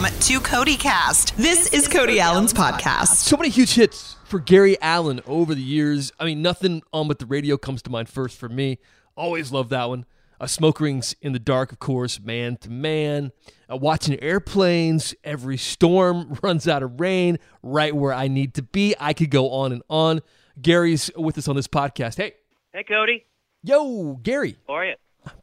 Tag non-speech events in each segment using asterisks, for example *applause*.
Welcome to Cody Cast. This is Cody Alan's podcast. So many huge hits for Gary Allan over the years. I mean, nothing on but the radio comes to mind first for me. Always love that one. Uh, smoke rings in the dark, of course, man to man. Uh, watching airplanes, every storm *laughs* runs out of rain, right where I need to be. I could go on and on. Gary's with us on this podcast. Hey, Hey, Cody. yo, Gary. How are you?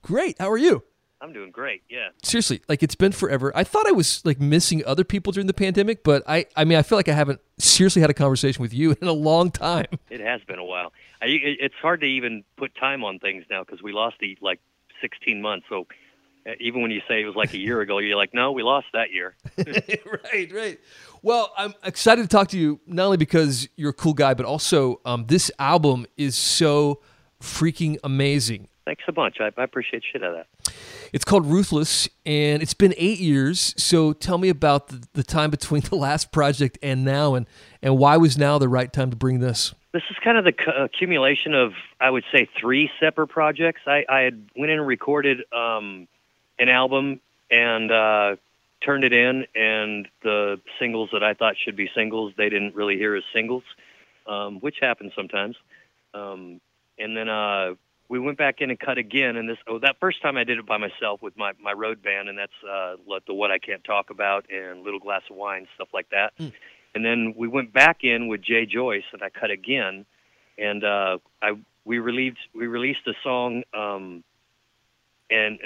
Great. How are you? I'm doing great. Yeah. seriously, like it's been forever. I thought I was like missing other people during the pandemic, but I, I mean, I feel like I haven't seriously had a conversation with you *laughs* in a long time. It has been a while. I, it, it's hard to even put time on things now because we lost the like 16 months. So even when you say it was like a year ago, you're like, no, we lost that year. *laughs* right, right. Well, I'm excited to talk to you not only because you're a cool guy, but also um, this album is so freaking amazing. Thanks a bunch. I, I appreciate shit out of that. It's called Ruthless, and it's been eight years. So tell me about the, the time between *laughs* the last project and now, and, and why was now the right time to bring this? This is kind of the c- accumulation of, I would say, three separate projects. I, I had went in and recorded um, an album and uh, turned it in, and the singles that I thought should be singles, they didn't really hear as singles, um, which happens sometimes. Um, and then uh, we went back in and cut again. And this, oh, that first time I did it by myself with my my road band, and that's uh, the what I can't talk about and little glass of wine, stuff like that. And then we went back in with Jay Joyce, and I cut again, and uh, I we released we released a song, um, and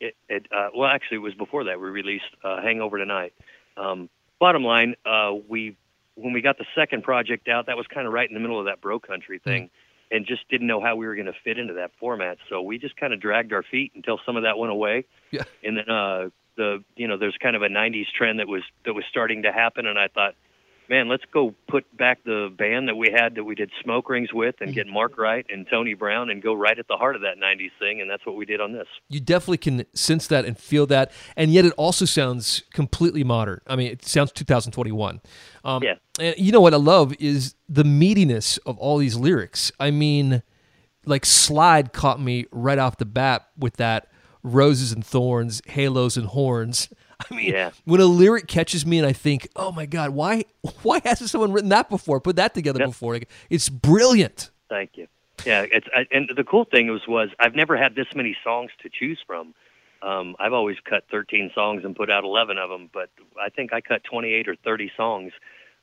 it, it uh, well actually it was before that we released uh, Hangover Tonight. Um, bottom line, uh, we when we got the second project out, that was kind of right in the middle of that bro country thing, and just didn't know how we were going to fit into that format. So we just kind of dragged our feet until some of that went away, Yeah. and then uh, the you know there's kind of a '90s trend that was that was starting to happen, and I thought man, let's go put back the band that we had that we did Smoke Rings with and get Mark Wright and Tony Brown and go right at the heart of that 90s thing. And that's what we did on this. you definitely can sense that and feel that and yet it also sounds completely modern i mean it sounds 2021 um, Yeah. and you know what i love is the meatiness of all these lyrics i mean like slide caught me right off the bat with that roses and thorns halos and horns *laughs* i mean Yeah. when a lyric catches me and i think oh my god why *laughs* why hasn't someone written that before put that together Yep. before Like, it's brilliant Thank you. Yeah, it's I, and the cool thing was was I've never had this many songs to choose from. Um, I've always cut 13 songs and put out 11 of them, but I think I cut 28 or 30 songs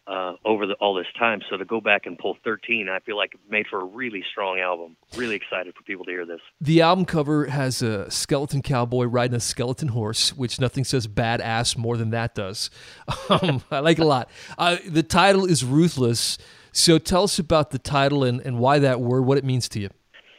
uh, over the, all this time. So to go back and pull 13, I feel like it made for a really strong album. Really excited for people to hear this. The album cover has a skeleton cowboy riding a skeleton horse, which nothing says badass more than that does. *laughs* Um, I like it a lot. Uh, the title is Ruthless. So tell us about the title and, and why that word, what it means to you.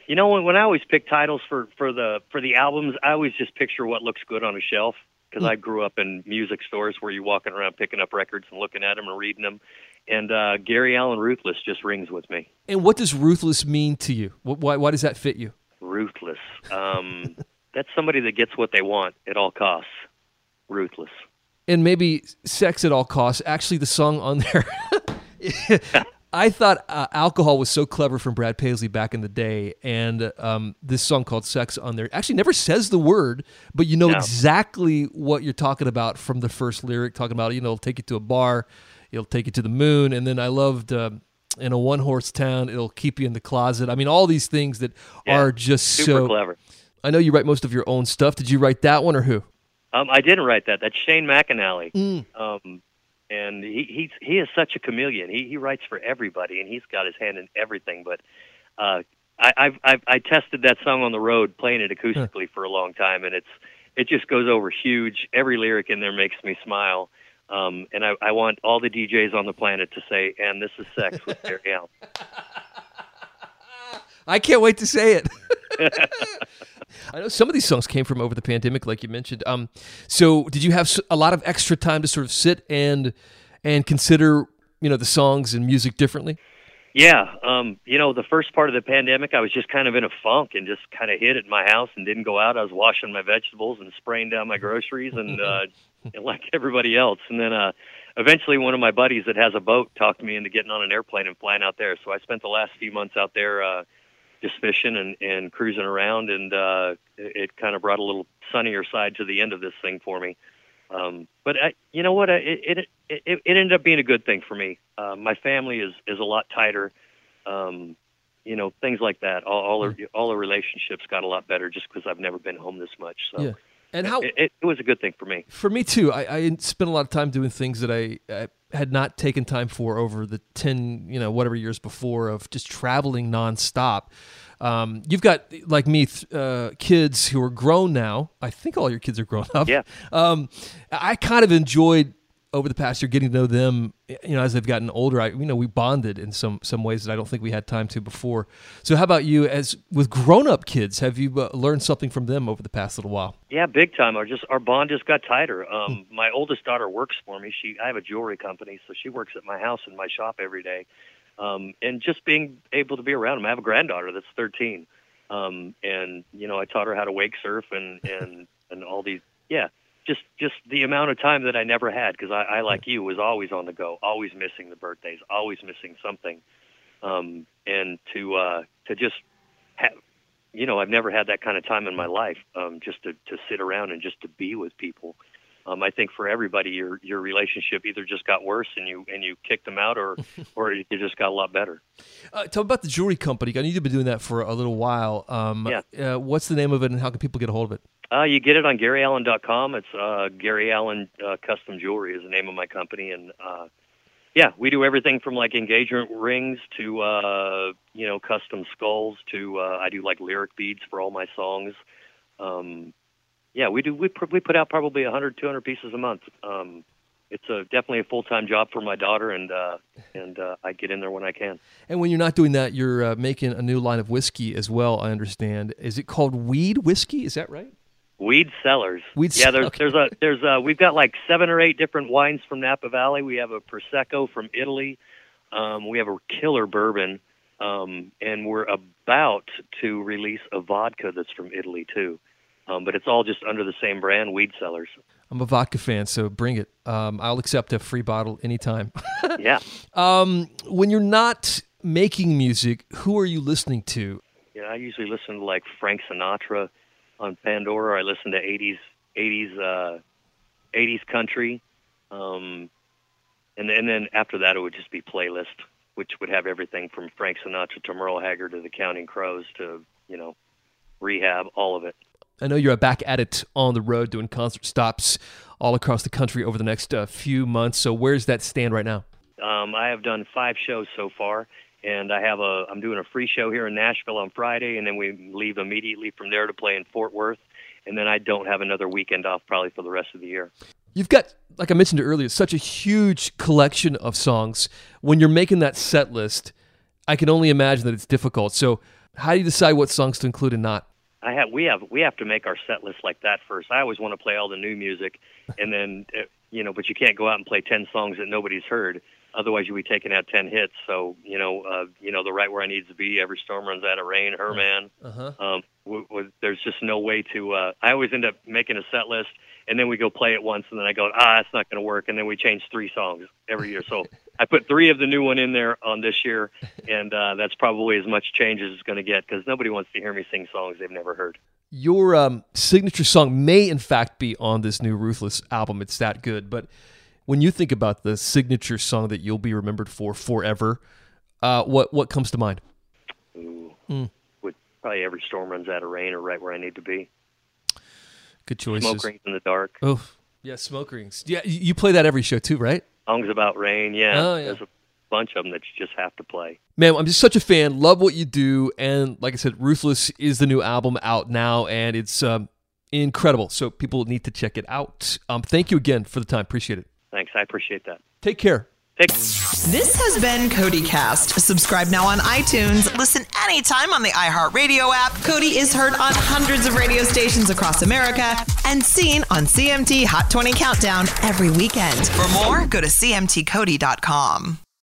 You know, when, when I always pick titles for for the for the albums, I always just picture what looks good on a shelf because I grew up in music stores where you're walking around picking up records and looking at them and reading them. And uh, Gary Allan Ruthless just rings with me. And what does ruthless mean to you? Why, why does that fit you? Ruthless. Um, *laughs* that's somebody that gets what they want at all costs. Ruthless. and maybe sex at all costs. Actually, the song on there, *laughs* *laughs* I thought uh, alcohol was so clever from Brad Paisley back in the day, and um, this song called "Sex" on there actually never says the word, but you know No. exactly what you're talking about from the first lyric, talking about you know it'll take you to a bar, it'll take you to the moon, and then I loved. Um, in a one horse town, it'll keep you in the closet. I mean, all these things that Yeah, are just Super so. clever. I know you write most of your own stuff. Did you write that one or who? Um, I didn't write that. That's Shane McAnally. Mm. Um, and he he's he is such a chameleon. He he writes for everybody, and he's got his hand in everything. But uh, I I've, I've I tested that song on the road, playing it acoustically for a long time, and it's it just goes over huge. Every lyric in there makes me smile. Um, and I, I want all the DJs on the planet to say, "And this is sex with Gary Allan." *laughs* I can't wait to say it. *laughs* I know some of these songs came from over the pandemic, like you mentioned. Um, so did you have a lot of extra time to sort of sit and and consider, you know, the songs and music differently? Yeah, um, you know, the first part of the pandemic, I was just kind of in a funk and just kind of hid at my house and didn't go out. I was washing my vegetables and spraying down my groceries and *laughs* uh, like everybody else. And then uh, eventually, one of my buddies that has a boat talked me into getting on an airplane and flying out there. So I spent the last few months out there uh, just fishing and, and cruising around, and uh, it, it kind of brought a little sunnier side to the end of this thing for me. Um, but I, you know what? I, it, it it it ended up being a good thing for me. Uh, my family is is a lot tighter. Um, you know, things like that. All all, the, all the relationships got a lot better just because I've never been home this much. So. Yeah. And how it, it, was a good thing for me. For me too. I, I spent a lot of time doing things that I, I had not taken time for over the ten, you know, whatever years before of just traveling nonstop. Um, you've got like me, uh, kids who are grown now. I think all your kids are grown up. Yeah. Um, I kind of enjoyed over the past year getting to know them you know as they've gotten older i you know we bonded in some some ways that i don't think we had time to before. So how about you? As with grown-up kids have you uh, learned something from them over the past little while? Yeah big time. Our just our bond just got tighter. Um hmm. my oldest daughter works for me. She i have a jewelry company so she works at my house and my shop every day. Um and just being able to be around them i have a granddaughter that's 13 um and you know i taught her how to wake surf and and and all these yeah just just the amount of time that I never had because I, I like you was always on the go, always missing the birthdays, always missing something, um, and to uh, to just have, you know, I've never had that kind of time in my life, um, just to to sit around and just to be with people. Um, I think for everybody, your your relationship either just got worse and you and you kicked them out, or *laughs* or it just got a lot better. Uh, tell me about the jewelry company. I know you've been doing that for a little while. Um, yeah. Uh, what's the name of it, and how can people get a hold of it? Uh, you get it on GaryAllan.com. It's uh, Gary Allan uh, Custom Jewelry is the name of my company, and uh, yeah, we do everything from like engagement rings to uh, you know custom skulls to uh, I do like lyric beads for all my songs. Um, yeah, we do. We pr- we put out probably 100, 200 pieces a month. Um, it's a definitely a full time job for my daughter, and uh, and uh, I get in there when I can. And when you're not doing that, you're uh, making a new line of whiskey as well. I understand. Is it called Weed Whiskey? Is that right? Weed Cellars. Weed yeah, there's okay. there's a there's a we've got like seven or eight different wines from Napa Valley. We have a prosecco from Italy. Um, we have a killer bourbon, um, and we're about to release a vodka that's from Italy too. Um, but it's all just under the same brand, Weed Cellars. I'm a vodka fan, so bring it. Um, I'll accept a free bottle anytime. *laughs* yeah. Um, when you're not making music, who are you listening to? Yeah, I usually listen to like Frank Sinatra on Pandora. I listen to 80s 80s uh, 80s country, um, and and then after that it would just be playlist, which would have everything from Frank Sinatra to Merle Haggard to the Counting Crows to you know Rehab, all of it. I know you're back at it on the road doing concert stops all across the country over the next uh, few months. So where's that stand right now? Um, I have done five shows so far, and I have a I'm doing a free show here in Nashville on Friday, and then we leave immediately from there to play in Fort Worth, and then I don't have another weekend off probably for the rest of the year. You've got, like I mentioned earlier, such a huge collection of songs. When you're making that set list, I can only imagine that it's difficult. So, how do you decide what songs to include and not? I have we have we have to make our set list like that first. I always want to play all the new music, and then uh, you know, but you can't go out and play ten songs that nobody's heard. Otherwise, you'll be taking out ten hits. So you know, uh, you know, the right where I need to be. Every storm runs out of rain. Herman. Uh-huh. Um, w- w- there's just no way to. Uh, I always end up making a set list, and then we go play it once, and then I go, ah, that's not going to work, and then we change three songs every year. So I put three of the new one in there on this year, *laughs* and uh, that's probably as much change as it's going to get because nobody wants to hear me sing songs they've never heard. Your um, signature song may, in fact, be on this new Ruthless album. It's that good. But when you think about the signature song that you'll be remembered for forever, uh, what what comes to mind? Ooh, mm. Would probably every storm runs out of rain, or right where I need to be. Good choices. Smoke rings in the dark. Oh, yeah, smoke rings. Yeah, you play that every show too, right? songs about rain. Yeah, oh, yeah. there's a bunch of them that you just have to play. Man, I'm just such a fan. Love what you do, and like I said, Ruthless is the new album out now, and it's um, incredible. So people need to check it out. Um, thank you again for the time. Appreciate it. Thanks, I appreciate that. Take care. Take- this has been Cody Cast. Subscribe now on iTunes. Listen anytime on the iHeartRadio app. Cody is heard on hundreds of radio stations across America and seen on CMT Hot 20 Countdown every weekend. For more, go to CMTCody.com.